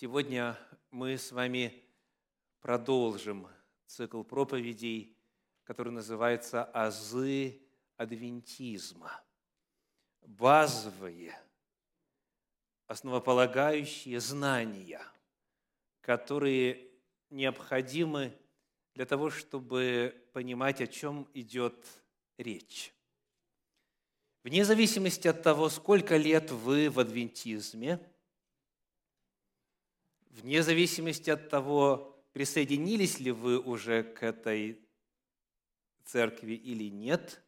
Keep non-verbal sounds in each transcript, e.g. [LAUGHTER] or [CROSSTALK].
Сегодня мы с вами продолжим цикл проповедей, который называется «Азы адвентизма». Базовые, основополагающие знания, которые необходимы для того, чтобы понимать, о чем идет речь. Вне зависимости от того, сколько лет вы в адвентизме – вне зависимости от того, присоединились ли вы уже к этой церкви или нет,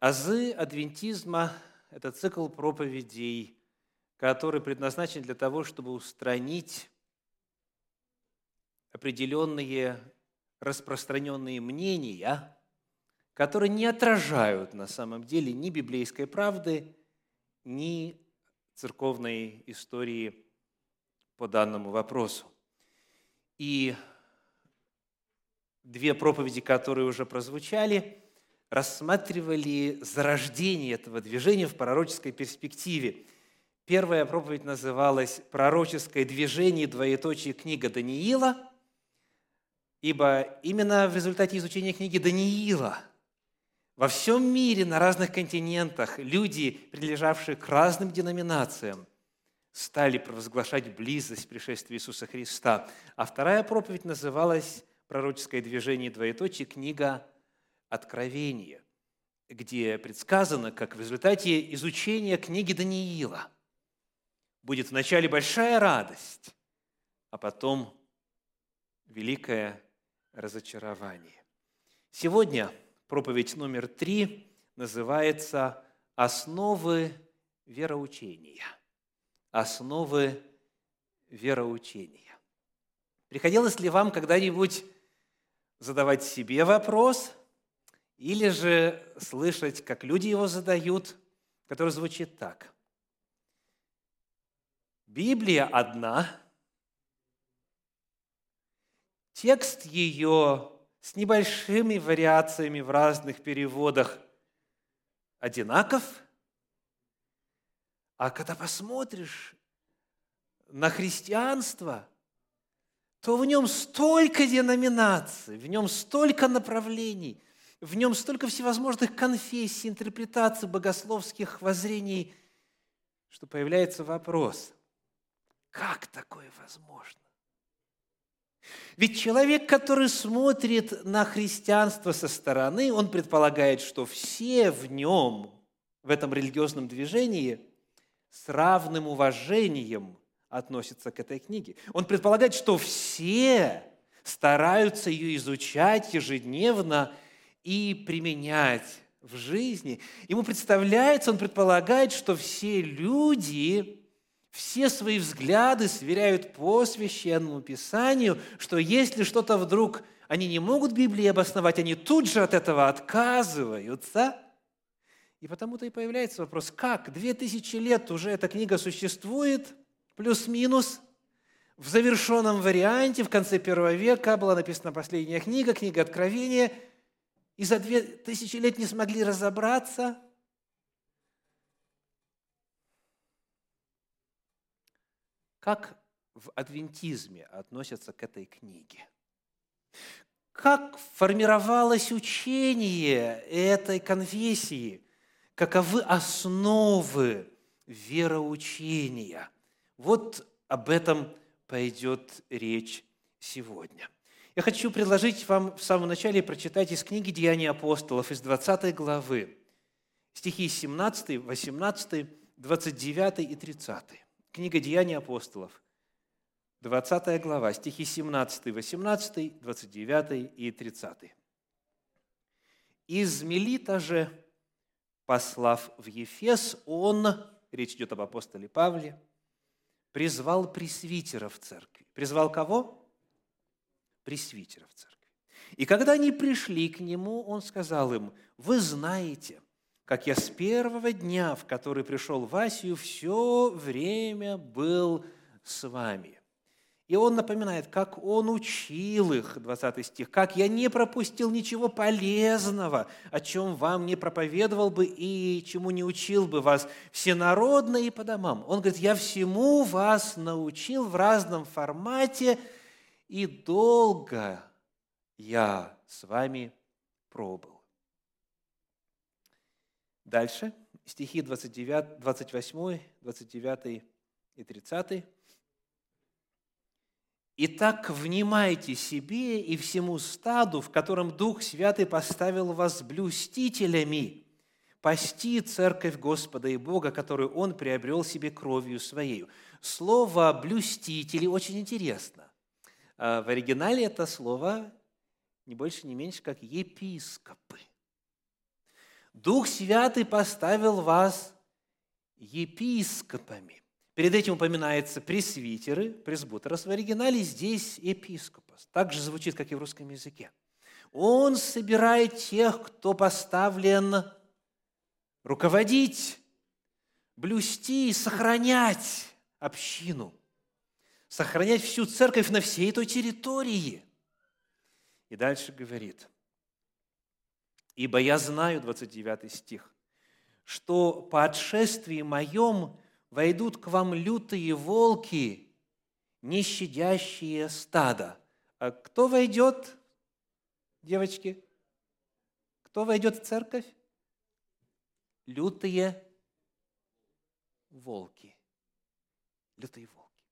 азы адвентизма – это цикл проповедей, который предназначен для того, чтобы устранить определенные распространенные мнения, которые не отражают на самом деле ни библейской правды, ни церковной истории по данному вопросу. И две проповеди, которые уже прозвучали, рассматривали зарождение этого движения в пророческой перспективе. Первая проповедь называлась «Пророческое движение, двоеточие, книга Даниила», ибо именно в результате изучения книги Даниила во всем мире, на разных континентах, люди, принадлежавшие к разным деноминациям – стали провозглашать близость пришествия Иисуса Христа. А вторая проповедь называлась «Пророческое движение двоеточие. Книга Откровения», где предсказано, как в результате изучения книги Даниила будет вначале большая радость, а потом великое разочарование. Сегодня проповедь номер три называется «Основы вероучения» основы вероучения. Приходилось ли вам когда-нибудь задавать себе вопрос или же слышать, как люди его задают, который звучит так. Библия одна, текст ее с небольшими вариациями в разных переводах одинаков – а когда посмотришь на христианство, то в нем столько деноминаций, в нем столько направлений, в нем столько всевозможных конфессий, интерпретаций богословских воззрений, что появляется вопрос, как такое возможно? Ведь человек, который смотрит на христианство со стороны, он предполагает, что все в нем, в этом религиозном движении – с равным уважением относится к этой книге. Он предполагает, что все стараются ее изучать ежедневно и применять в жизни. Ему представляется, он предполагает, что все люди, все свои взгляды сверяют по священному писанию, что если что-то вдруг они не могут Библии обосновать, они тут же от этого отказываются – и потому-то и появляется вопрос, как две тысячи лет уже эта книга существует, плюс-минус, в завершенном варианте, в конце первого века была написана последняя книга, книга Откровения, и за две тысячи лет не смогли разобраться. Как в адвентизме относятся к этой книге? Как формировалось учение этой конфессии – каковы основы вероучения. Вот об этом пойдет речь сегодня. Я хочу предложить вам в самом начале прочитать из книги «Деяния апостолов» из 20 главы, стихи 17, 18, 29 и 30. Книга «Деяния апостолов», 20 глава, стихи 17, 18, 29 и 30. «Из Мелита же послав в Ефес, он, речь идет об апостоле Павле, призвал пресвитеров церкви. Призвал кого? Пресвитеров церкви. И когда они пришли к нему, он сказал им, вы знаете, как я с первого дня, в который пришел в Асию, все время был с вами. И он напоминает, как он учил их, 20 стих, как я не пропустил ничего полезного, о чем вам не проповедовал бы и чему не учил бы вас всенародно и по домам. Он говорит, я всему вас научил в разном формате, и долго я с вами пробыл. Дальше, стихи 29, 28, 29 и 30. Итак, внимайте себе и всему стаду, в котором Дух Святый поставил вас блюстителями, пасти церковь Господа и Бога, которую Он приобрел себе кровью Своею. Слово «блюстители» очень интересно. А в оригинале это слово не больше, не меньше, как епископы. Дух Святый поставил вас епископами. Перед этим упоминается пресвитеры, пресбутерос. В оригинале здесь епископос. Так же звучит, как и в русском языке. Он собирает тех, кто поставлен руководить, блюсти, сохранять общину, сохранять всю церковь на всей той территории. И дальше говорит, «Ибо я знаю», 29 стих, «что по отшествии моем – войдут к вам лютые волки, не щадящие стада. А кто войдет, девочки? Кто войдет в церковь? Лютые волки. Лютые волки.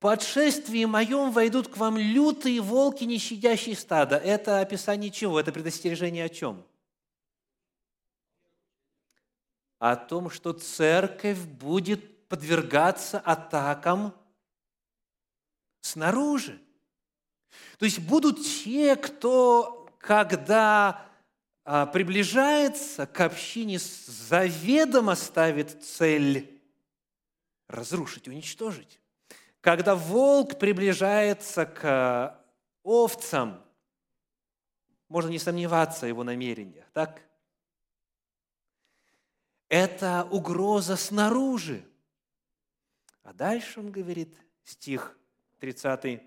По отшествии моем войдут к вам лютые волки, не щадящие стада. Это описание чего? Это предостережение о чем? О том, что церковь будет подвергаться атакам снаружи. То есть будут те, кто, когда а, приближается к общине, заведомо ставит цель разрушить, уничтожить. Когда волк приближается к овцам, можно не сомневаться в его намерениях, так? Это угроза снаружи. А дальше он говорит, стих 30,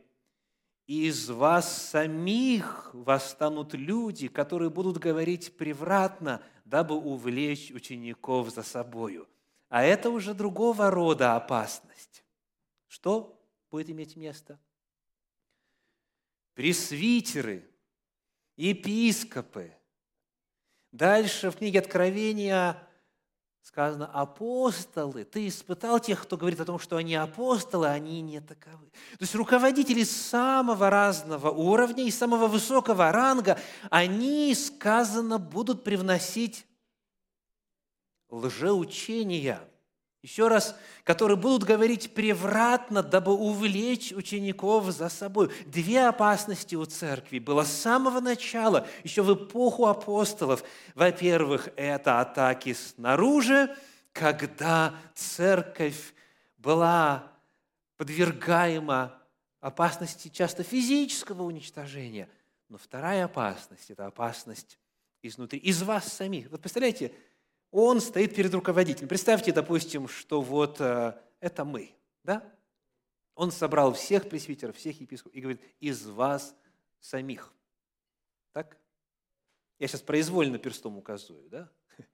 из вас самих восстанут люди, которые будут говорить превратно, дабы увлечь учеников за собою. А это уже другого рода опасность. Что будет иметь место? Пресвитеры, епископы. Дальше в книге Откровения сказано апостолы. Ты испытал тех, кто говорит о том, что они апостолы, а они не таковы. То есть руководители самого разного уровня и самого высокого ранга, они, сказано, будут привносить лжеучения – еще раз, которые будут говорить превратно, дабы увлечь учеников за собой. Две опасности у церкви было с самого начала, еще в эпоху апостолов. Во-первых, это атаки снаружи, когда церковь была подвергаема опасности часто физического уничтожения. Но вторая опасность – это опасность изнутри, из вас самих. Вот представляете, он стоит перед руководителем. Представьте, допустим, что вот э, это мы, да? Он собрал всех пресвитеров, всех епископов и говорит, из вас самих. Так? Я сейчас произвольно перстом указываю, да? [LAUGHS]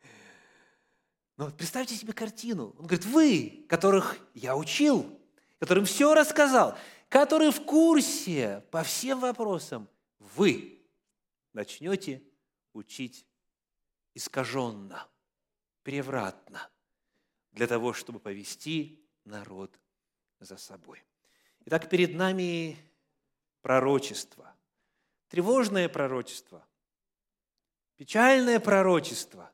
Но представьте себе картину. Он говорит, вы, которых я учил, которым все рассказал, которые в курсе по всем вопросам, вы начнете учить искаженно – превратно для того, чтобы повести народ за собой. Итак, перед нами пророчество, тревожное пророчество, печальное пророчество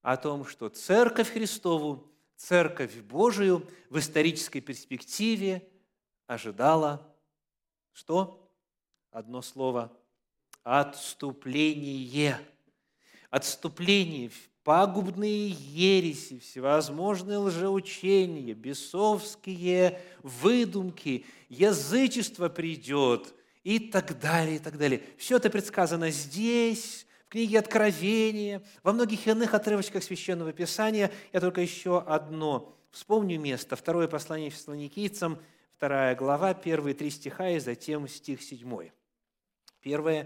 о том, что Церковь Христову, Церковь Божию в исторической перспективе ожидала что? Одно слово – отступление. Отступление пагубные ереси, всевозможные лжеучения, бесовские выдумки, язычество придет и так далее, и так далее. Все это предсказано здесь, в книге Откровения, во многих иных отрывочках Священного Писания. Я только еще одно вспомню место. Второе послание Фессалоникийцам, вторая глава, первые три стиха и затем стих седьмой. Первая,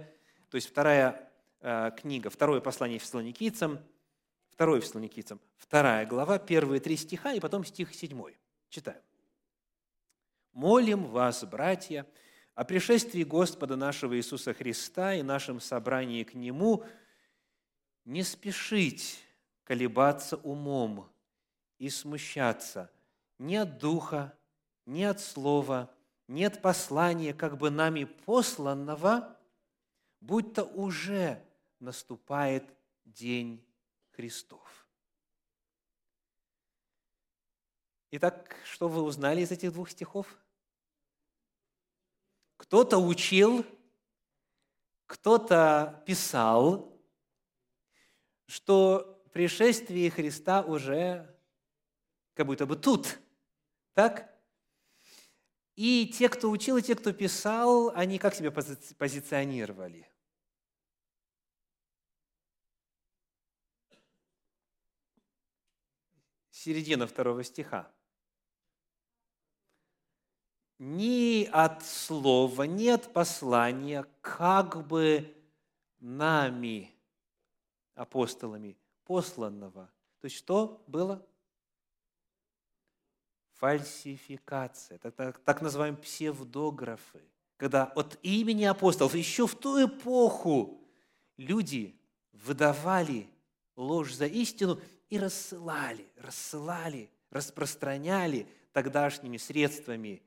то есть вторая э, книга, второе послание фессалоникийцам, второе фессалоникийцам, вторая глава, первые три стиха и потом стих седьмой. Читаем. «Молим вас, братья, о пришествии Господа нашего Иисуса Христа и нашем собрании к Нему, не спешить колебаться умом и смущаться ни от духа, ни от слова, ни от послания, как бы нами посланного, будто уже наступает день Христов. Итак, что вы узнали из этих двух стихов? Кто-то учил, кто-то писал, что пришествие Христа уже как будто бы тут. Так? И те, кто учил, и те, кто писал, они как себя позиционировали? Середина второго стиха ни от слова, ни от послания, как бы нами, апостолами, посланного. То есть что было? Фальсификация. Это так, так называемые псевдографы. Когда от имени апостолов еще в ту эпоху люди выдавали ложь за истину и рассылали, рассылали, распространяли тогдашними средствами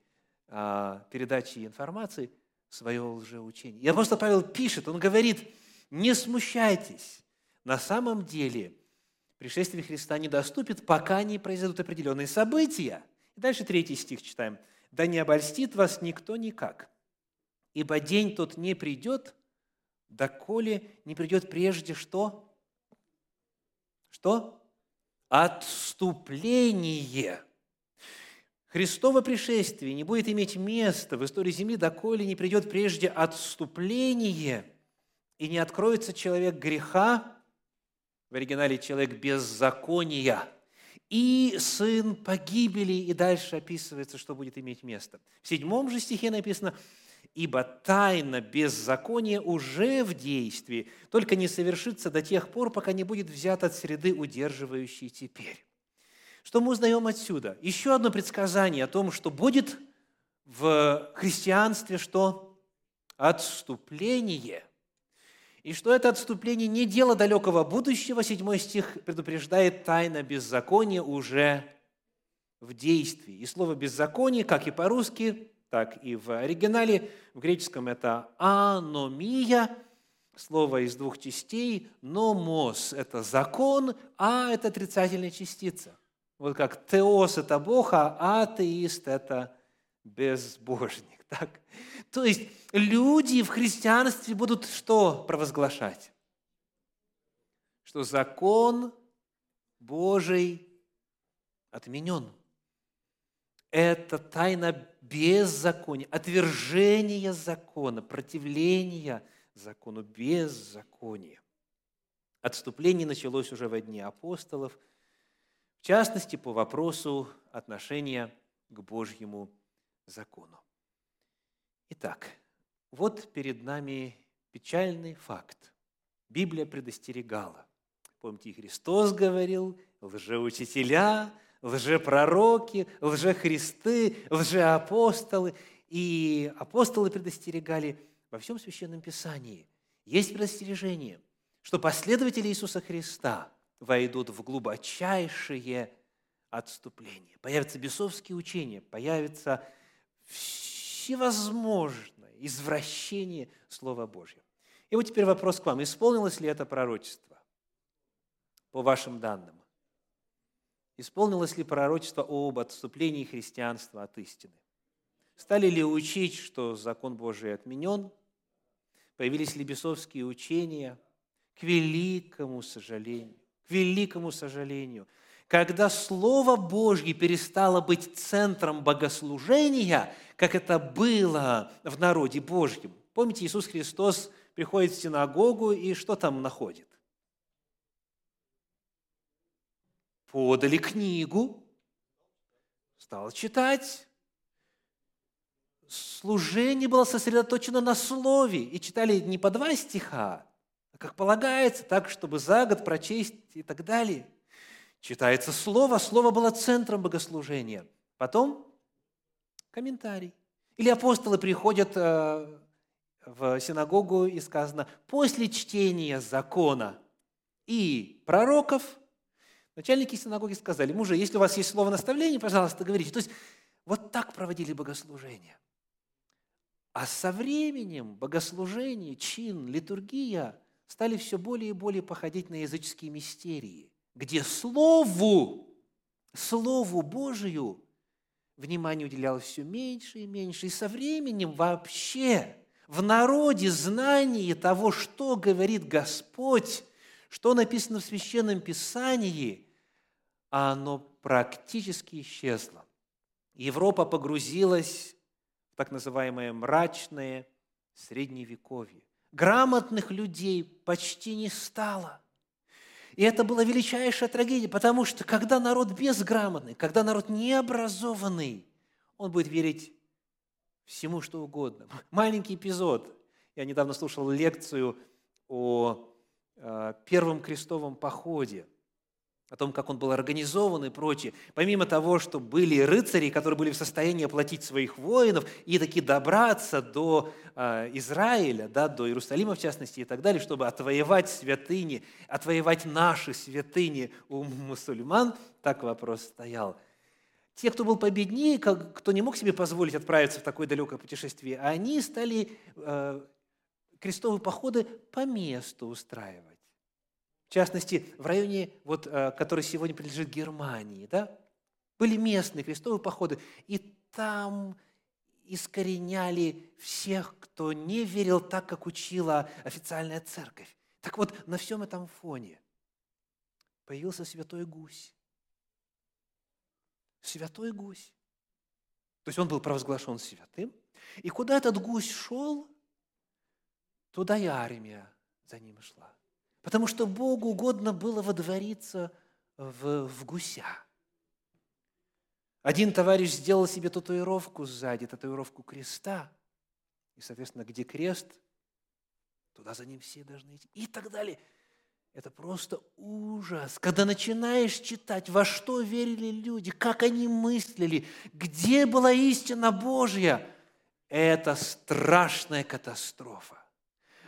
а, передачи информации свое лжеучение. И апостол Павел пишет, он говорит, не смущайтесь, на самом деле пришествие Христа не доступит, пока не произойдут определенные события. И дальше третий стих читаем. «Да не обольстит вас никто никак, ибо день тот не придет, доколе не придет прежде что? Что? Отступление Христово пришествие не будет иметь места в истории Земли, доколе не придет прежде отступление и не откроется человек греха, в оригинале человек беззакония, и сын погибели, и дальше описывается, что будет иметь место. В седьмом же стихе написано, «Ибо тайна беззакония уже в действии, только не совершится до тех пор, пока не будет взят от среды, удерживающей теперь». Что мы узнаем отсюда? Еще одно предсказание о том, что будет в христианстве что? Отступление. И что это отступление не дело далекого будущего, седьмой стих предупреждает, тайна беззакония уже в действии. И слово «беззаконие», как и по-русски, так и в оригинале, в греческом это «аномия», слово из двух частей, «номос» – это закон, а – это отрицательная частица. Вот как теос – это Бог, а атеист – это безбожник. [LAUGHS] Так? То есть люди в христианстве будут что провозглашать? Что закон Божий отменен. Это тайна беззакония, отвержение закона, противление закону беззакония. Отступление началось уже во дни апостолов – в частности, по вопросу отношения к Божьему закону. Итак, вот перед нами печальный факт. Библия предостерегала. Помните, и Христос говорил, лжеучителя, лжепророки, лжехристы, лжеапостолы. И апостолы предостерегали во всем Священном Писании. Есть предостережение, что последователи Иисуса Христа – войдут в глубочайшее отступление. Появятся бесовские учения, появится всевозможное извращение Слова Божьего. И вот теперь вопрос к вам. Исполнилось ли это пророчество по вашим данным? Исполнилось ли пророчество об отступлении христианства от истины? Стали ли учить, что закон Божий отменен? Появились ли бесовские учения? К великому сожалению к великому сожалению, когда Слово Божье перестало быть центром богослужения, как это было в народе Божьем. Помните, Иисус Христос приходит в синагогу и что там находит? Подали книгу, стал читать. служение было сосредоточено на слове, и читали не по два стиха, а как полагается, так, чтобы за год прочесть и так далее. Читается слово, слово было центром богослужения. Потом комментарий. Или апостолы приходят э, в синагогу и сказано, после чтения закона и пророков, начальники синагоги сказали, мужи, если у вас есть слово наставления, пожалуйста, говорите. То есть вот так проводили богослужение. А со временем богослужение, чин, литургия стали все более и более походить на языческие мистерии, где Слову, Слову Божию внимание уделялось все меньше и меньше. И со временем вообще в народе знание того, что говорит Господь, что написано в Священном Писании, оно практически исчезло. Европа погрузилась в так называемое мрачное средневековье. Грамотных людей почти не стало. И это была величайшая трагедия, потому что когда народ безграмотный, когда народ необразованный, он будет верить всему, что угодно. Маленький эпизод. Я недавно слушал лекцию о э, первом крестовом походе, о том, как он был организован и прочее. Помимо того, что были рыцари, которые были в состоянии оплатить своих воинов и таки добраться до э, Израиля, да, до Иерусалима в частности и так далее, чтобы отвоевать святыни, отвоевать наши святыни у мусульман, так вопрос стоял – те, кто был победнее, кто не мог себе позволить отправиться в такое далекое путешествие, они стали э, крестовые походы по месту устраивать. В частности, в районе, вот, э, который сегодня принадлежит Германии, да, были местные крестовые походы, и там искореняли всех, кто не верил так, как учила официальная церковь. Так вот, на всем этом фоне появился святой гусь святой гусь. То есть он был провозглашен святым. И куда этот гусь шел, туда и армия за ним шла. Потому что Богу угодно было водвориться в, в гуся. Один товарищ сделал себе татуировку сзади, татуировку креста. И, соответственно, где крест, туда за ним все должны идти. И так далее. Это просто ужас. Когда начинаешь читать, во что верили люди, как они мыслили, где была истина Божья, это страшная катастрофа.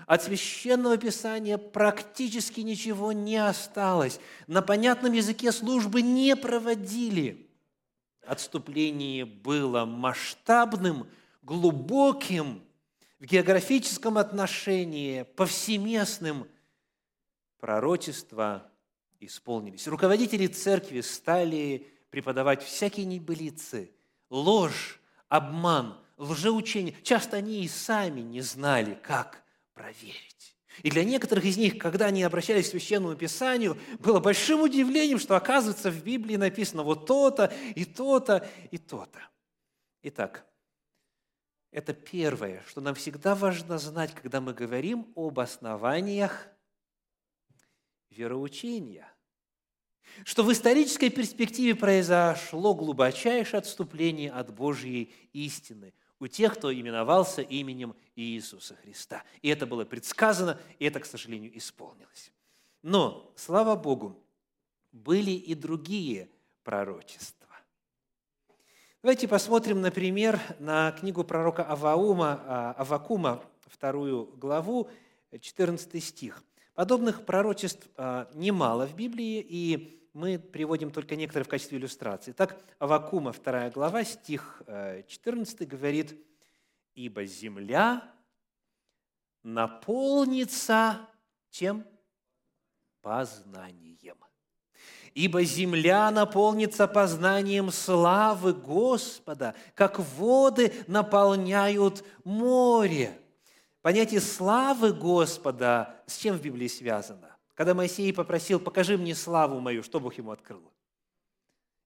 От священного писания практически ничего не осталось. На понятном языке службы не проводили. Отступление было масштабным, глубоким, в географическом отношении, повсеместным – пророчества исполнились. Руководители церкви стали преподавать всякие небылицы, ложь, обман, лжеучение. Часто они и сами не знали, как проверить. И для некоторых из них, когда они обращались к Священному Писанию, было большим удивлением, что оказывается в Библии написано вот то-то, и то-то, и то-то. Итак, это первое, что нам всегда важно знать, когда мы говорим об основаниях вероучения, что в исторической перспективе произошло глубочайшее отступление от Божьей истины у тех, кто именовался именем Иисуса Христа. И это было предсказано, и это, к сожалению, исполнилось. Но, слава Богу, были и другие пророчества. Давайте посмотрим, например, на книгу пророка Аваума, а, Авакума, вторую главу, 14 стих. Подобных пророчеств а, немало в Библии, и мы приводим только некоторые в качестве иллюстрации. Так, Авакума, 2 глава, стих 14 э, говорит, «Ибо земля наполнится чем? Познанием. Ибо земля наполнится познанием славы Господа, как воды наполняют море». Понятие славы Господа с чем в Библии связано? Когда Моисей попросил, покажи мне славу мою, что Бог ему открыл?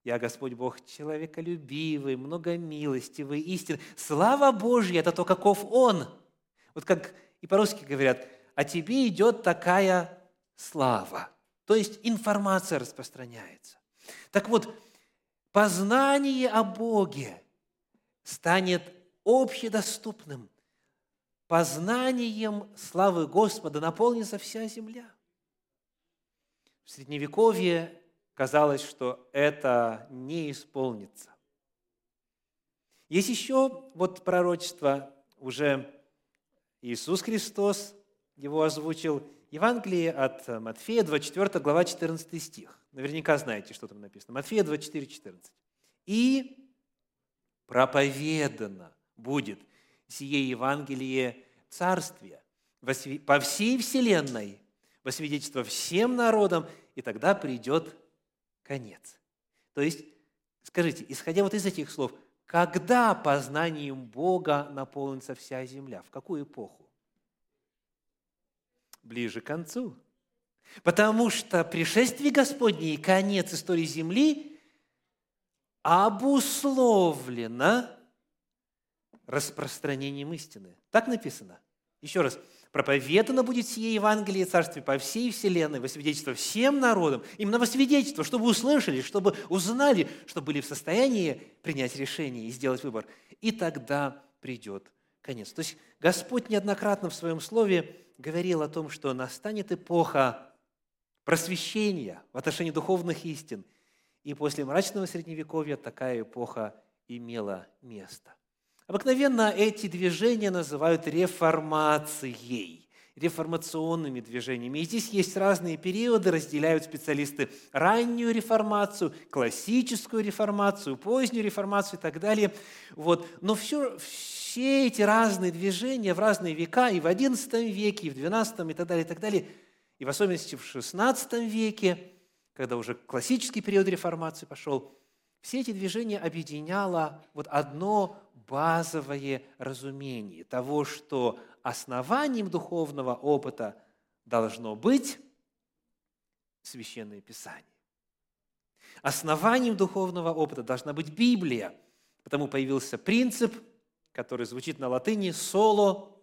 Я, Господь Бог, человеколюбивый, многомилостивый, истинный. Слава Божья – это то, каков Он. Вот как и по-русски говорят, а тебе идет такая слава. То есть информация распространяется. Так вот, познание о Боге станет общедоступным. Познанием славы Господа наполнится вся земля. В Средневековье казалось, что это не исполнится. Есть еще вот пророчество, уже Иисус Христос его озвучил, Евангелие от Матфея, 24 глава, 14 стих. Наверняка знаете, что там написано. Матфея 24, 14. «И проповедано будет сие Евангелие Царствия по всей вселенной, во свидетельство всем народам, и тогда придет конец». То есть, скажите, исходя вот из этих слов, когда познанием Бога наполнится вся земля? В какую эпоху? Ближе к концу. Потому что пришествие Господне и конец истории земли обусловлено распространением истины. Так написано. Еще раз. Проповедано будет сие Евангелие Царствия по всей вселенной, во свидетельство всем народам, именно во свидетельство, чтобы услышали, чтобы узнали, чтобы были в состоянии принять решение и сделать выбор. И тогда придет конец. То есть Господь неоднократно в своем слове говорил о том, что настанет эпоха просвещения в отношении духовных истин. И после мрачного Средневековья такая эпоха имела место – Обыкновенно эти движения называют реформацией, реформационными движениями. И здесь есть разные периоды, разделяют специалисты раннюю реформацию, классическую реформацию, позднюю реформацию и так далее. Вот. Но все, все эти разные движения в разные века, и в XI веке, и в XII, и так далее, и так далее, и в особенности в XVI веке, когда уже классический период реформации пошел, все эти движения объединяло вот одно базовое разумение того, что основанием духовного опыта должно быть Священное Писание. Основанием духовного опыта должна быть Библия. Потому появился принцип, который звучит на латыни «соло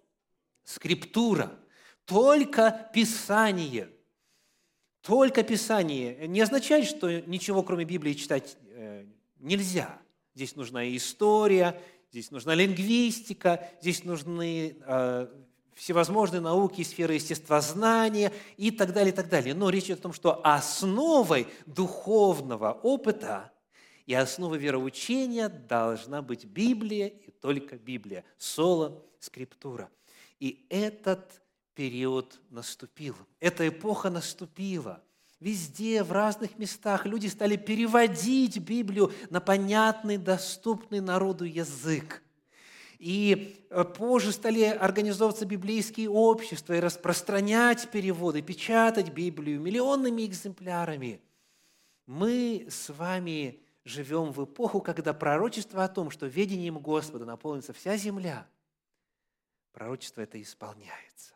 скриптура». Только Писание. Только Писание. Не означает, что ничего, кроме Библии, читать э, нельзя. Здесь нужна история, здесь нужна лингвистика, здесь нужны э, всевозможные науки, сферы естествознания и так далее, и так далее. Но речь идет о том, что основой духовного опыта и основой вероучения должна быть Библия и только Библия, соло, скриптура. И этот период наступил, эта эпоха наступила – Везде, в разных местах люди стали переводить Библию на понятный, доступный народу язык. И э, позже стали организовываться библейские общества и распространять переводы, печатать Библию миллионными экземплярами. Мы с вами живем в эпоху, когда пророчество о том, что ведением Господа наполнится вся земля, пророчество это исполняется.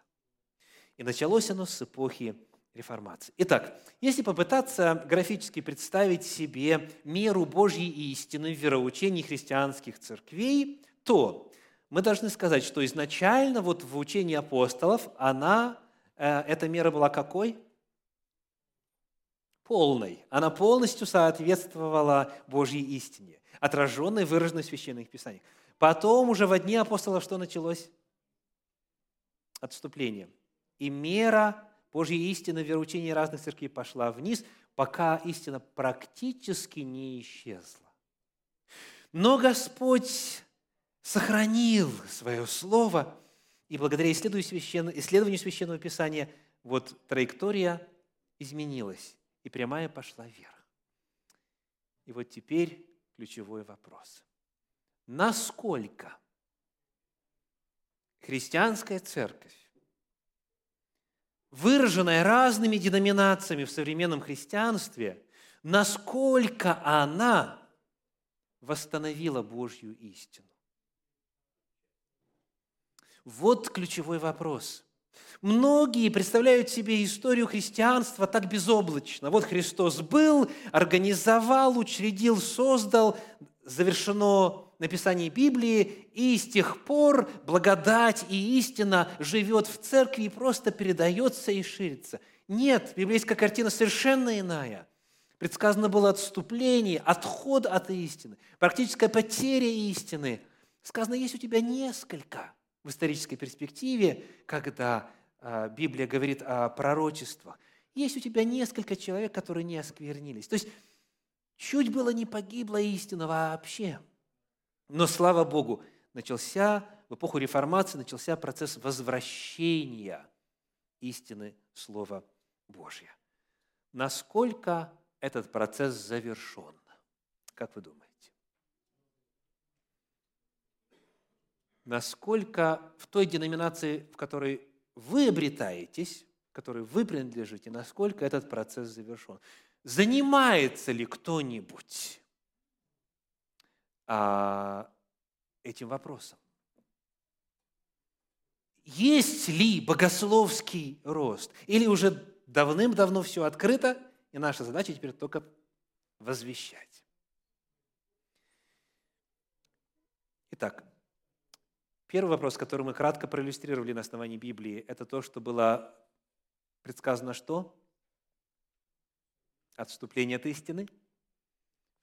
И началось оно с эпохи реформации. Итак, если попытаться графически представить себе меру Божьей истины в вероучении христианских церквей, то мы должны сказать, что изначально вот в учении апостолов она, э, эта мера была какой? Полной. Она полностью соответствовала Божьей истине, отраженной, выраженной в священных писаниях. Потом уже в дни апостолов что началось? Отступление. И мера Божья истина в вероучении разных церквей пошла вниз, пока истина практически не исчезла. Но Господь сохранил свое слово, и благодаря исследованию, священного, Писания вот траектория изменилась, и прямая пошла вверх. И вот теперь ключевой вопрос. Насколько христианская церковь выраженная разными деноминациями в современном христианстве, насколько она восстановила Божью истину. Вот ключевой вопрос. Многие представляют себе историю христианства так безоблачно. Вот Христос был, организовал, учредил, создал, завершено написание Библии, и с тех пор благодать и истина живет в церкви и просто передается и ширится. Нет, библейская картина совершенно иная. Предсказано было отступление, отход от истины, практическая потеря истины Сказано, есть у тебя несколько в исторической перспективе, когда а, Библия говорит о пророчествах. Есть у тебя несколько человек, которые не осквернились. То есть чуть было не погибла истина вообще. Но, слава Богу, начался, в эпоху реформации начался процесс возвращения истины Слова Божьего. Насколько этот процесс завершен? Как вы думаете? Насколько в той деноминации, в которой вы обретаетесь, которой вы принадлежите, насколько этот процесс завершен? Занимается ли кто-нибудь а, этим вопросом? Есть ли богословский рост? Или уже давным-давно все открыто, и наша задача теперь только возвещать? Итак, первый вопрос, который мы кратко проиллюстрировали на основании Библии, это то, что было предсказано что? Отступление от истины.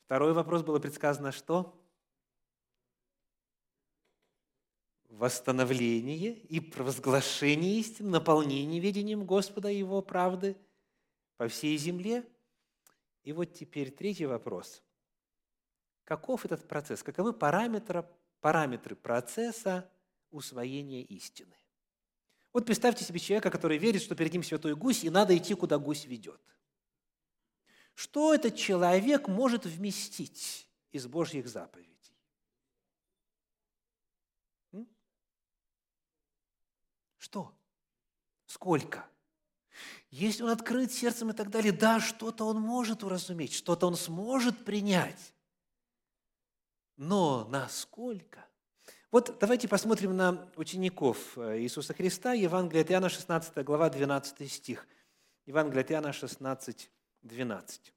Второй вопрос было предсказано что? Восстановление и провозглашение истины, наполнение видением Господа и Его правды по всей земле. И вот теперь третий вопрос. Каков этот процесс? Каковы параметры, параметры процесса усвоения истины? Вот представьте себе человека, который верит, что перед ним святой гусь, и надо идти, куда гусь ведет. Что этот человек может вместить из Божьих заповедей? Что? Сколько? Если он открыт сердцем и так далее, да, что-то он может уразуметь, что-то он сможет принять. Но насколько? Вот давайте посмотрим на учеников э, Иисуса Христа, Евангелие от Иоанна, 16 глава, 12 стих. Евангелие от Иоанна 16, 12.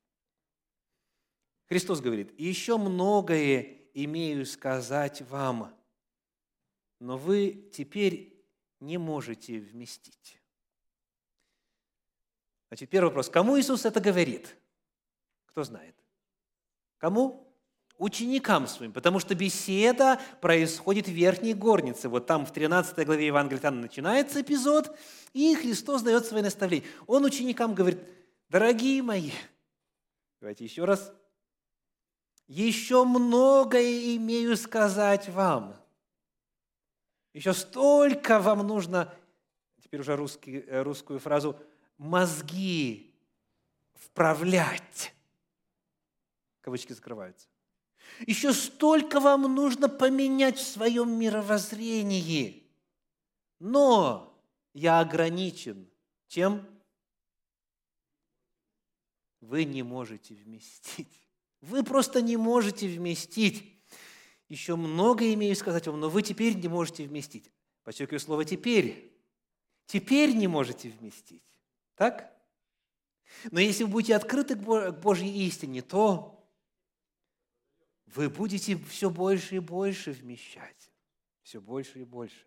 Христос говорит, «Еще многое имею сказать вам, но вы теперь не можете вместить». Значит, первый вопрос. Кому Иисус это говорит? Кто знает? Кому? ученикам своим, потому что беседа происходит в верхней горнице. Вот там в 13 главе Евангелия начинается эпизод, и Христос дает свои наставления. Он ученикам говорит, дорогие мои, давайте еще раз, еще многое имею сказать вам. Еще столько вам нужно, теперь уже русский, э, русскую фразу, мозги вправлять. Кавычки закрываются. Еще столько вам нужно поменять в своем мировоззрении. Но я ограничен. Чем? Вы не можете вместить. Вы просто не можете вместить. Еще много имею сказать вам, но вы теперь не можете вместить. Подчеркиваю слово «теперь». Теперь не можете вместить. Так? Но если вы будете открыты к Божьей истине, то вы будете все больше и больше вмещать. Все больше и больше.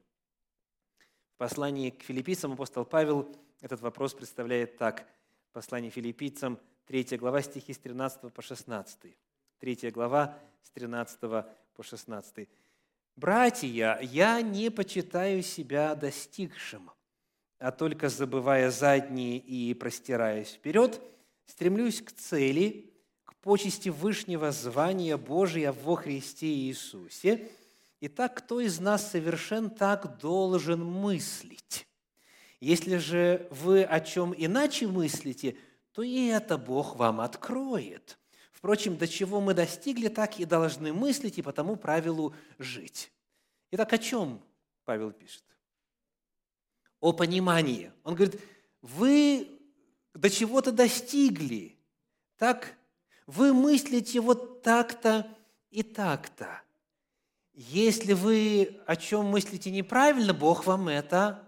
В послании к филиппийцам апостол Павел этот вопрос представляет так. Послание филиппийцам, 3 глава, стихи с 13 по 16. 3 глава, с 13 по 16. «Братья, я не почитаю себя достигшим, а только забывая задние и простираясь вперед, стремлюсь к цели, почести Вышнего звания Божия во Христе Иисусе. Итак, кто из нас совершен так должен мыслить? Если же вы о чем иначе мыслите, то и это Бог вам откроет. Впрочем, до чего мы достигли, так и должны мыслить и по тому правилу жить. Итак, о чем Павел пишет? О понимании. Он говорит, вы до чего-то достигли, так вы мыслите вот так-то и так-то. Если вы о чем мыслите неправильно, Бог вам это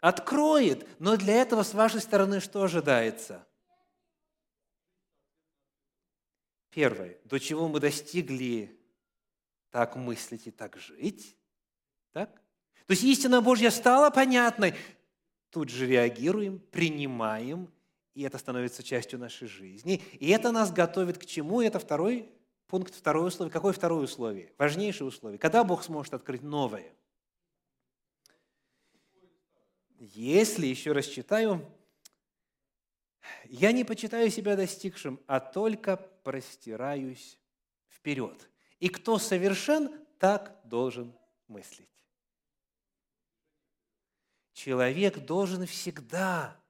откроет. Но для этого с вашей стороны что ожидается? Первое. До чего мы достигли так мыслить и так жить? Так? То есть истина Божья стала понятной. Тут же реагируем, принимаем и это становится частью нашей жизни. И это нас готовит к чему? Это второй пункт, второе условие. Какое второе условие? Важнейшее условие. Когда Бог сможет открыть новое? Если, еще раз читаю, я не почитаю себя достигшим, а только простираюсь вперед. И кто совершен, так должен мыслить. Человек должен всегда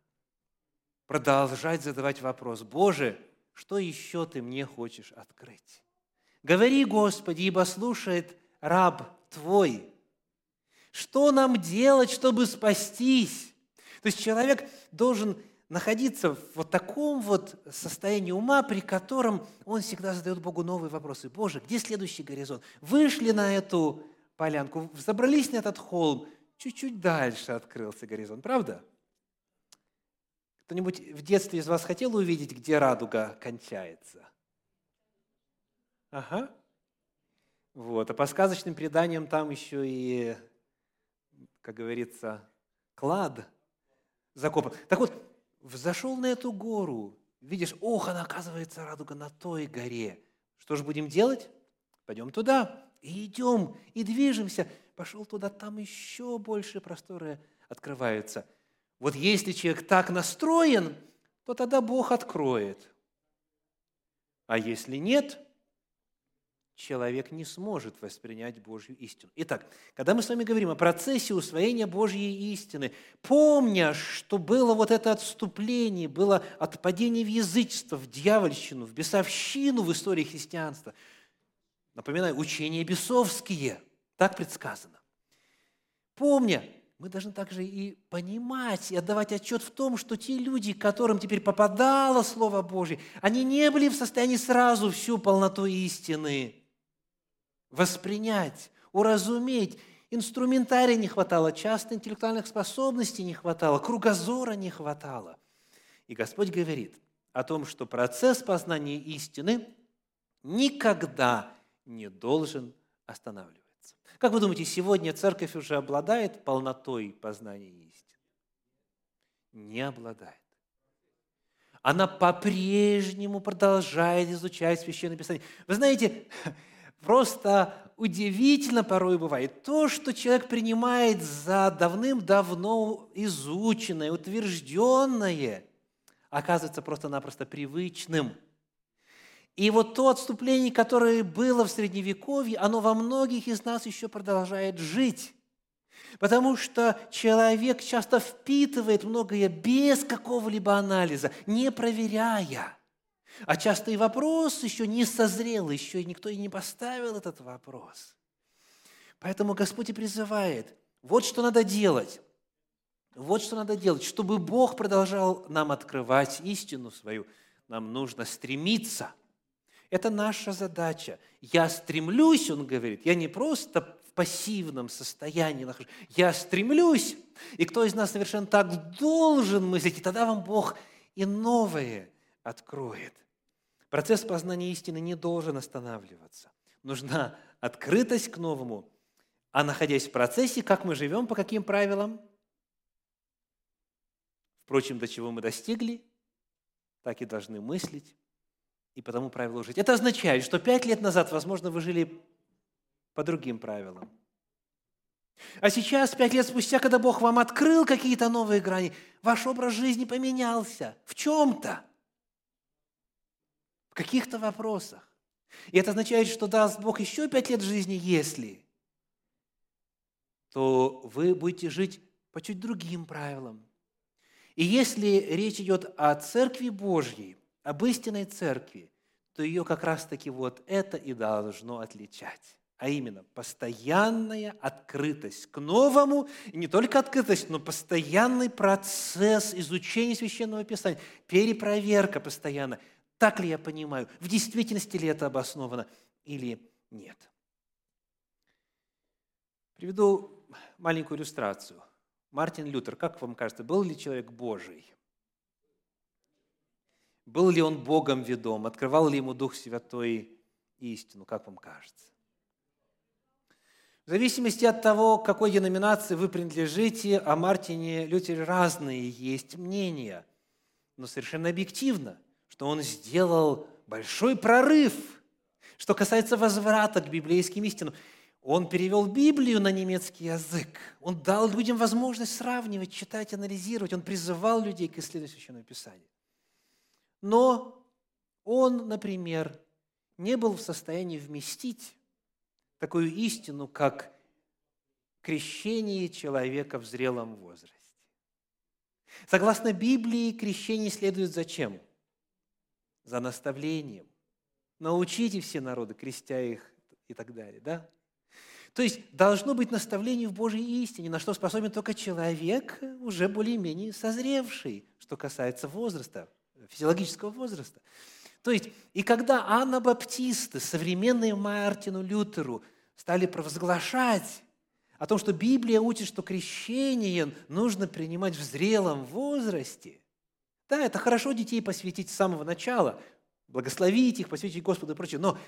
продолжать задавать вопрос, Боже, что еще Ты мне хочешь открыть? Говори, Господи, ибо слушает раб Твой. Что нам делать, чтобы спастись? То есть человек должен находиться в вот таком вот состоянии ума, при котором он всегда задает Богу новые вопросы. Боже, где следующий горизонт? Вышли на эту полянку, забрались на этот холм, чуть-чуть дальше открылся горизонт, правда? Кто-нибудь в детстве из вас хотел увидеть, где радуга кончается? Ага. Вот. А по сказочным преданиям там еще и, как говорится, клад закопан. Так вот, взошел на эту гору, видишь, ох, она оказывается радуга на той горе. Что же будем делать? Пойдем туда. И идем, и движемся. Пошел туда, там еще больше просторы открываются. Вот если человек так настроен, то тогда Бог откроет. А если нет, человек не сможет воспринять Божью истину. Итак, когда мы с вами говорим о процессе усвоения Божьей истины, помня, что было вот это отступление, было отпадение в язычество, в дьявольщину, в бесовщину в истории христианства, напоминаю, учения бесовские, так предсказано. Помня, мы должны также и понимать, и отдавать отчет в том, что те люди, которым теперь попадало Слово Божье, они не были в состоянии сразу всю полноту истины воспринять, уразуметь. Инструментария не хватало, часто интеллектуальных способностей не хватало, кругозора не хватало. И Господь говорит о том, что процесс познания истины никогда не должен останавливаться. Как вы думаете, сегодня церковь уже обладает полнотой познания истины? Не обладает. Она по-прежнему продолжает изучать Священное Писание. Вы знаете, просто удивительно порой бывает то, что человек принимает за давным-давно изученное, утвержденное, оказывается просто-напросто привычным. И вот то отступление, которое было в Средневековье, оно во многих из нас еще продолжает жить. Потому что человек часто впитывает многое без какого-либо анализа, не проверяя – а часто и вопрос еще не созрел, еще никто и не поставил этот вопрос. Поэтому Господь и призывает, вот что надо делать. Вот что надо делать. Чтобы Бог продолжал нам открывать истину свою, нам нужно стремиться. Это наша задача. Я стремлюсь, он говорит, я не просто в пассивном состоянии нахожусь, я стремлюсь. И кто из нас совершенно так должен мыслить, и тогда вам Бог и новое откроет. Процесс познания истины не должен останавливаться. Нужна открытость к новому, а находясь в процессе, как мы живем, по каким правилам? Впрочем, до чего мы достигли, так и должны мыслить и по тому правилу жить. Это означает, что пять лет назад, возможно, вы жили по другим правилам. А сейчас, пять лет спустя, когда Бог вам открыл какие-то новые грани, ваш образ жизни поменялся в чем-то в каких-то вопросах. И это означает, что даст Бог еще пять лет жизни, если, то вы будете жить по чуть другим правилам. И если речь идет о Церкви Божьей, об истинной Церкви, то ее как раз-таки вот это и должно отличать. А именно, постоянная открытость к новому, и не только открытость, но постоянный процесс изучения Священного Писания, перепроверка постоянно – так ли я понимаю? В действительности ли это обосновано или нет? Приведу маленькую иллюстрацию. Мартин Лютер, как вам кажется, был ли человек Божий? Был ли он Богом ведом? Открывал ли ему Дух Святой истину? Как вам кажется? В зависимости от того, к какой деноминации вы принадлежите, о Мартине Лютере разные есть мнения, но совершенно объективно – что он сделал большой прорыв Что касается возврата к библейским истинам, он перевел Библию на немецкий язык. Он дал людям возможность сравнивать, читать, анализировать. Он призывал людей к исследованию Священного Писания. Но он, например, не был в состоянии вместить такую истину, как крещение человека в зрелом возрасте. Согласно Библии, крещение следует за чем? За наставлением. Научите все народы, крестя их и так далее. Да? То есть должно быть наставление в Божьей истине, на что способен только человек, уже более-менее созревший, что касается возраста, физиологического возраста. То есть, и когда Анна Баптисты, современные Мартину Лютеру, стали провозглашать о том, что Библия учит, что крещение нужно принимать в зрелом возрасте. Да, это хорошо детей посвятить с самого начала, благословить их, посвятить Господу и прочее, но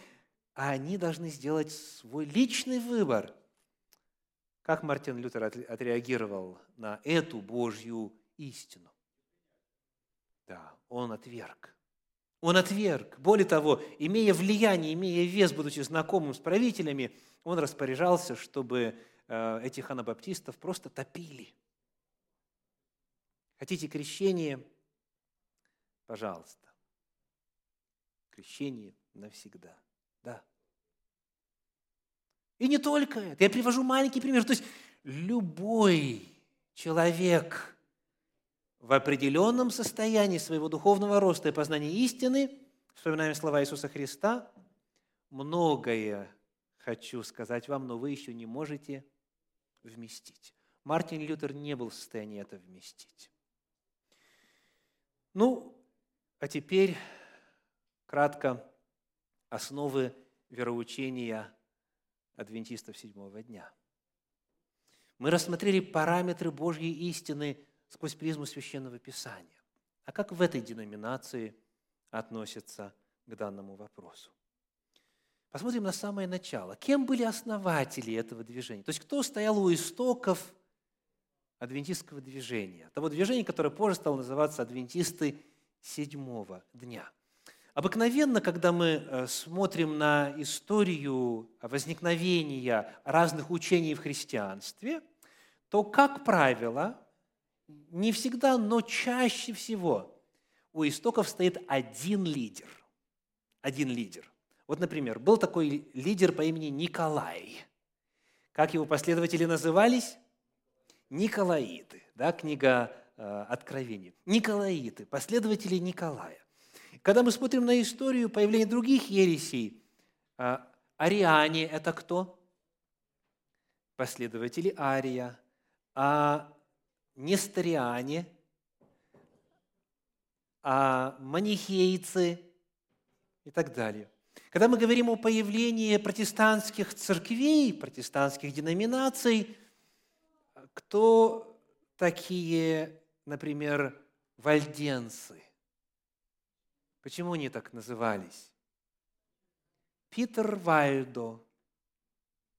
они должны сделать свой личный выбор. Как Мартин Лютер отреагировал на эту Божью истину? Да, он отверг. Он отверг. Более того, имея влияние, имея вес, будучи знакомым с правителями, он распоряжался, чтобы Э, этих анабаптистов просто топили. Хотите крещение? Пожалуйста. Крещение навсегда. Да. И не только это. Я привожу маленький пример. То есть любой человек в определенном состоянии своего духовного роста и познания истины, вспоминаем слова Иисуса Христа, многое хочу сказать вам, но вы еще не можете вместить. Мартин Лютер не был в состоянии это вместить. Ну, а теперь кратко основы вероучения адвентистов седьмого дня. Мы рассмотрели параметры Божьей истины сквозь призму Священного Писания. А как в этой деноминации относятся к данному вопросу? Посмотрим на самое начало. Кем были основатели этого движения? То есть кто стоял у истоков адвентистского движения? Того движения, которое позже стало называться адвентисты седьмого дня. Обыкновенно, когда мы э, смотрим на историю возникновения разных учений в христианстве, то, как правило, не всегда, но чаще всего у истоков стоит один лидер. Один лидер. Вот, например, был такой лидер по имени Николай. Как его последователи назывались? Николаиты. Да, книга Откровений. Николаиты, последователи Николая. Когда мы смотрим на историю появления других ересей, э, ариане – это кто? Последователи Ария. А несториане, а манихейцы и так далее. Когда мы говорим о появлении протестантских церквей, протестантских деноминаций, кто такие, например, вальденцы? Почему они так назывались? Питер Вальдо,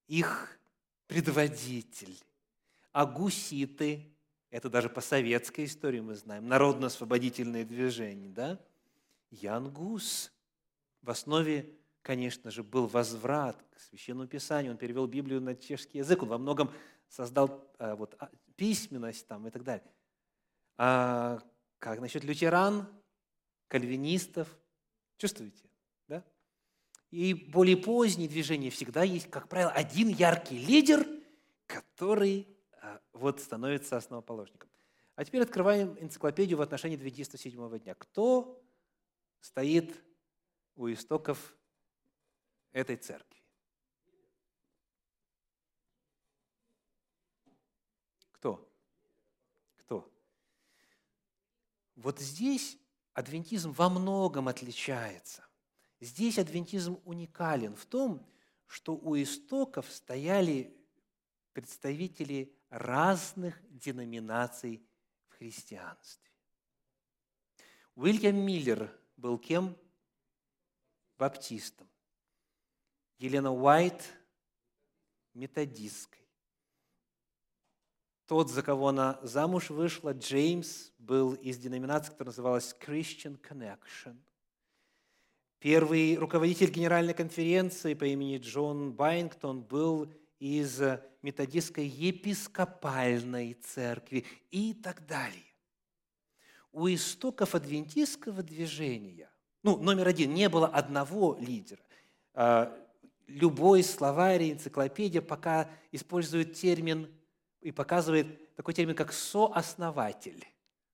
их предводитель, а гуситы, это даже по советской истории мы знаем, народно-освободительное движение, да? Ян Гус – в основе, конечно же, был возврат к Священному Писанию. Он перевел Библию на чешский язык. Он во многом создал а, вот, а, письменность там, и так далее. А как насчет лютеран, кальвинистов? Чувствуете? Да? И более поздние движения всегда есть, как правило, один яркий лидер, который а, вот становится основоположником. А теперь открываем энциклопедию в отношении 207 дня. Кто стоит у истоков этой церкви. Кто? Кто? Вот здесь адвентизм во многом отличается. Здесь адвентизм уникален в том, что у истоков стояли представители разных деноминаций в христианстве. Уильям Миллер был кем? баптистом, Елена Уайт – методисткой. Тот, за кого она замуж вышла, Джеймс, был из деноминации, которая называлась Christian Connection. Первый руководитель Генеральной конференции по имени Джон Байнгтон был из методистской епископальной церкви и так далее. У истоков адвентистского движения, ну, номер один, не было одного лидера. А, любой словарь, энциклопедия пока использует термин и показывает такой термин, как сооснователь.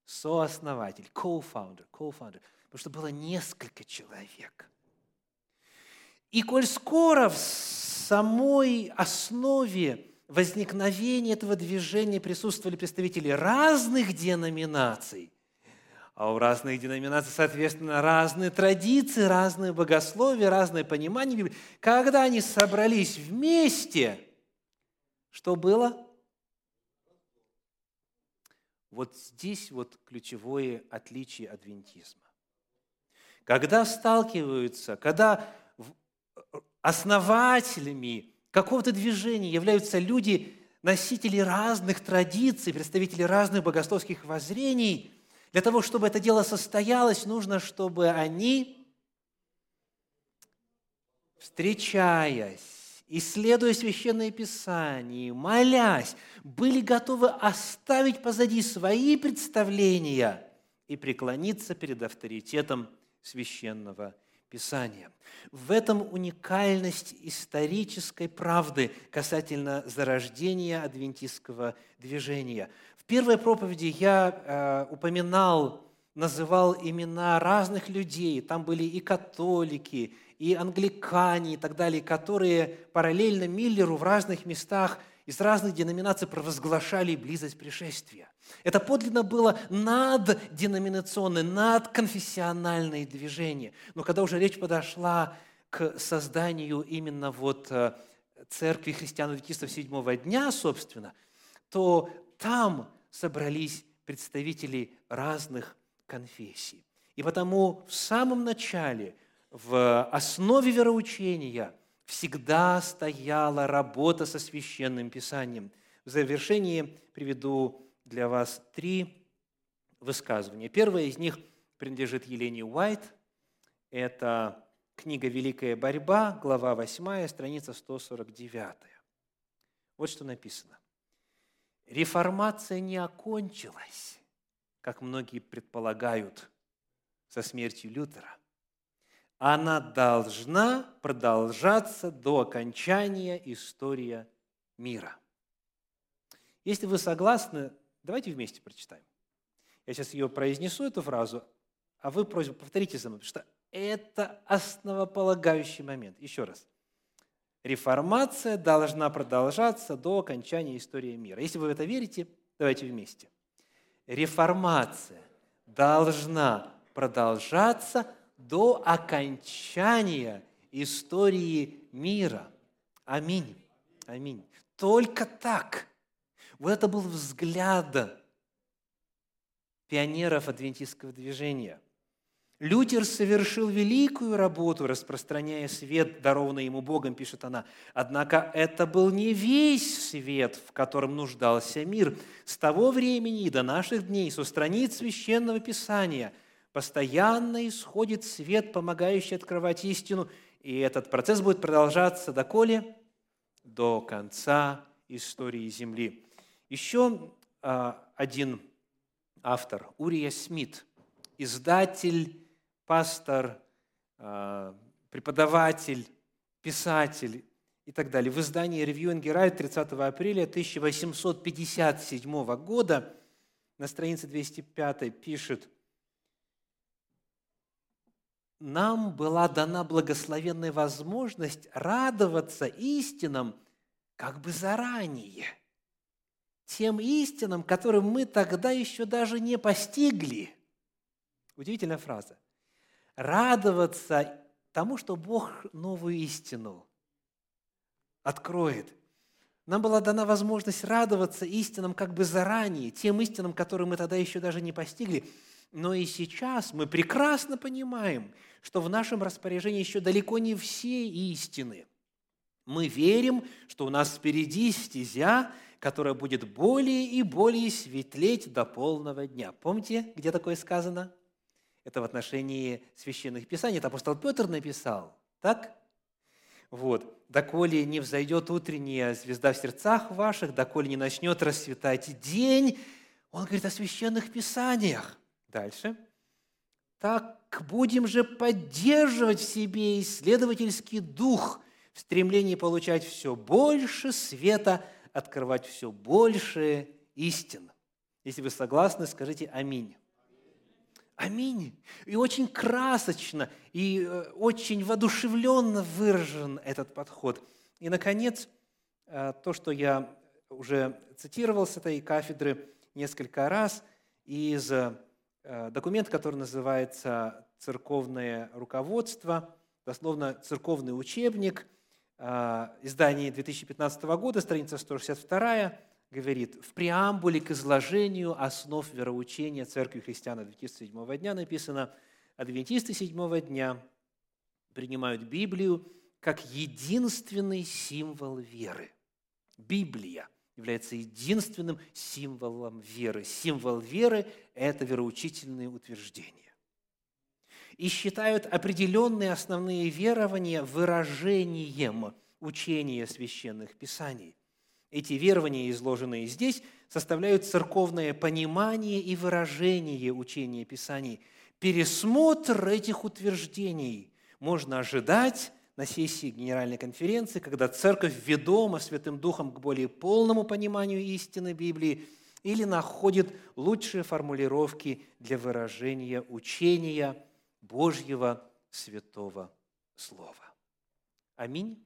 Сооснователь, co-founder, co-founder. Потому что было несколько человек. И коль скоро в самой основе возникновения этого движения присутствовали представители разных деноминаций, а у разных деноминаций, соответственно, разные традиции, разные богословия, разное понимание Библии. Когда они собрались вместе, что было? Вот здесь вот ключевое отличие адвентизма. Когда сталкиваются, когда основателями какого-то движения являются люди, носители разных традиций, представители разных богословских воззрений – для того, чтобы это дело состоялось, нужно, чтобы они, встречаясь, исследуя Священное Писание, молясь, были готовы оставить позади свои представления и преклониться перед авторитетом Священного Писания. В этом уникальность исторической правды касательно зарождения адвентистского движения. В первой проповеди я э, упоминал, называл имена разных людей. Там были и католики, и англикане, и так далее, которые параллельно Миллеру в разных местах из разных деноминаций провозглашали близость пришествия. Это подлинно было надденоминационное, надконфессиональное движение. Но когда уже речь подошла к созданию именно вот э, церкви христиан-адвентистов седьмого дня, собственно, то там собрались представители разных конфессий. И потому в самом начале, в основе вероучения всегда стояла работа со священным писанием. В завершении приведу для вас три высказывания. Первое из них принадлежит Елене Уайт. Это книга «Великая борьба», глава 8, страница 149. Вот что написано. Реформация не окончилась, как многие предполагают, со смертью Лютера. Она должна продолжаться до окончания истории мира. Если вы согласны, давайте вместе прочитаем. Я сейчас ее произнесу, эту фразу, а вы просьбу повторите за мной, потому что это основополагающий момент. Еще раз реформация должна продолжаться до окончания истории мира. Если вы в это верите, давайте вместе. Реформация должна продолжаться до окончания истории мира. Аминь. Аминь. Только так. Вот это был взгляд пионеров адвентистского движения – Лютер совершил великую работу, распространяя свет, дарованный ему Богом, пишет она. Однако это был не весь свет, в котором нуждался мир. С того времени и до наших дней, со страниц Священного Писания, постоянно исходит свет, помогающий открывать истину, и этот процесс будет продолжаться доколе? До конца истории Земли. Еще а, один автор, Урия Смит, издатель пастор, а, преподаватель, писатель и так далее. В издании and Herald 30 апреля 1857 года на странице 205 пишет, нам была дана благословенная возможность радоваться истинам как бы заранее, тем истинам, которым мы тогда еще даже не постигли. Удивительная фраза радоваться тому, что Бог новую истину откроет. Нам была дана возможность радоваться истинам как бы заранее, тем истинам, которые мы тогда еще даже не постигли. Но и сейчас мы прекрасно понимаем, что в нашем распоряжении еще далеко не все истины. Мы верим, что у нас впереди стезя, которая будет более и более светлеть до полного дня. Помните, где такое сказано? Это в отношении священных писаний. Это апостол Петр написал, так? Вот. «Доколе не взойдет утренняя звезда в сердцах ваших, доколе не начнет расцветать день». Он говорит о священных писаниях. Дальше. «Так будем же поддерживать в себе исследовательский дух в стремлении получать все больше света, открывать все больше истин». Если вы согласны, скажите «Аминь». Аминь. И очень красочно, и э, очень воодушевленно выражен этот подход. И, наконец, э, то, что я уже цитировал с этой кафедры несколько раз, из э, документа, который называется «Церковное руководство», дословно «Церковный учебник», издание 2015 года, страница 162, говорит, в преамбуле к изложению основ вероучения Церкви Христиан Адвентистов седьмого дня написано, адвентисты седьмого дня принимают Библию как единственный символ веры. Библия является единственным символом веры. Символ веры – это вероучительные утверждения. И считают определенные основные верования выражением учения священных писаний – эти верования, изложенные здесь, составляют церковное понимание и выражение учения Писаний. Пересмотр этих утверждений можно ожидать на сессии Генеральной конференции, когда церковь ведома Святым Духом к более полному пониманию истины Библии или находит лучшие формулировки для выражения учения Божьего Святого Слова. Аминь.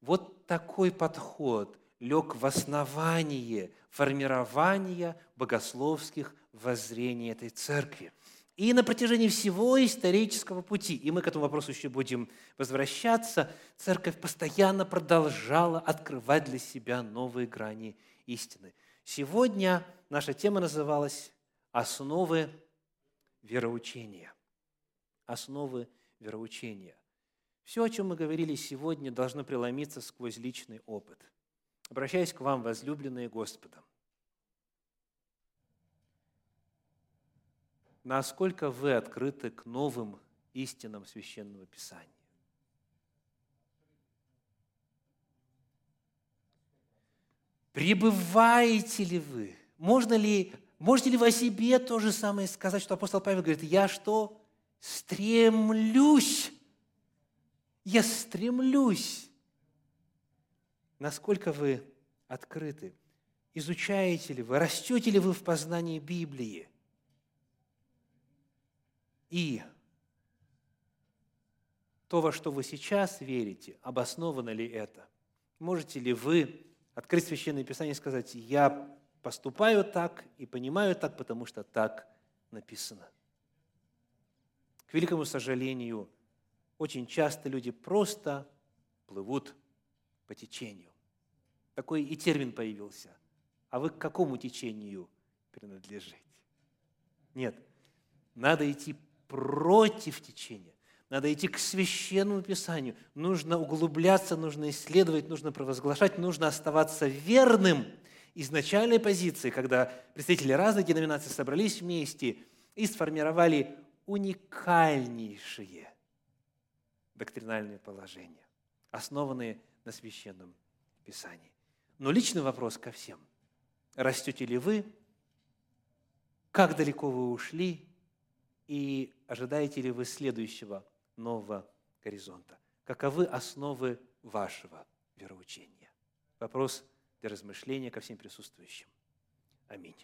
Вот такой подход лег в основание формирования богословских воззрений этой церкви. И на протяжении всего исторического пути, и мы к этому вопросу еще будем возвращаться, церковь постоянно продолжала открывать для себя новые грани истины. Сегодня наша тема называлась «Основы вероучения». Основы вероучения. Все, о чем мы говорили сегодня, должно преломиться сквозь личный опыт. Обращаясь к вам, возлюбленные Господом, насколько вы открыты к новым истинам Священного Писания? Пребываете ли вы? Можно ли, можете ли вы о себе то же самое сказать, что апостол Павел говорит, я что? Стремлюсь я стремлюсь. Насколько вы открыты? Изучаете ли вы, растете ли вы в познании Библии? И то, во что вы сейчас верите, обосновано ли это? Можете ли вы открыть Священное Писание и сказать, я поступаю так и понимаю так, потому что так написано? К великому сожалению, очень часто люди просто плывут по течению. Такой и термин появился. А вы к какому течению принадлежите? Нет, надо идти против течения. Надо идти к священному писанию. Нужно углубляться, нужно исследовать, нужно провозглашать, нужно оставаться верным изначальной позиции, когда представители разных деноминаций собрались вместе и сформировали уникальнейшие доктринальные положения, основанные на священном Писании. Но личный вопрос ко всем. Растете ли вы? Как далеко вы ушли? И ожидаете ли вы следующего нового горизонта? Каковы основы вашего вероучения? Вопрос для размышления ко всем присутствующим. Аминь.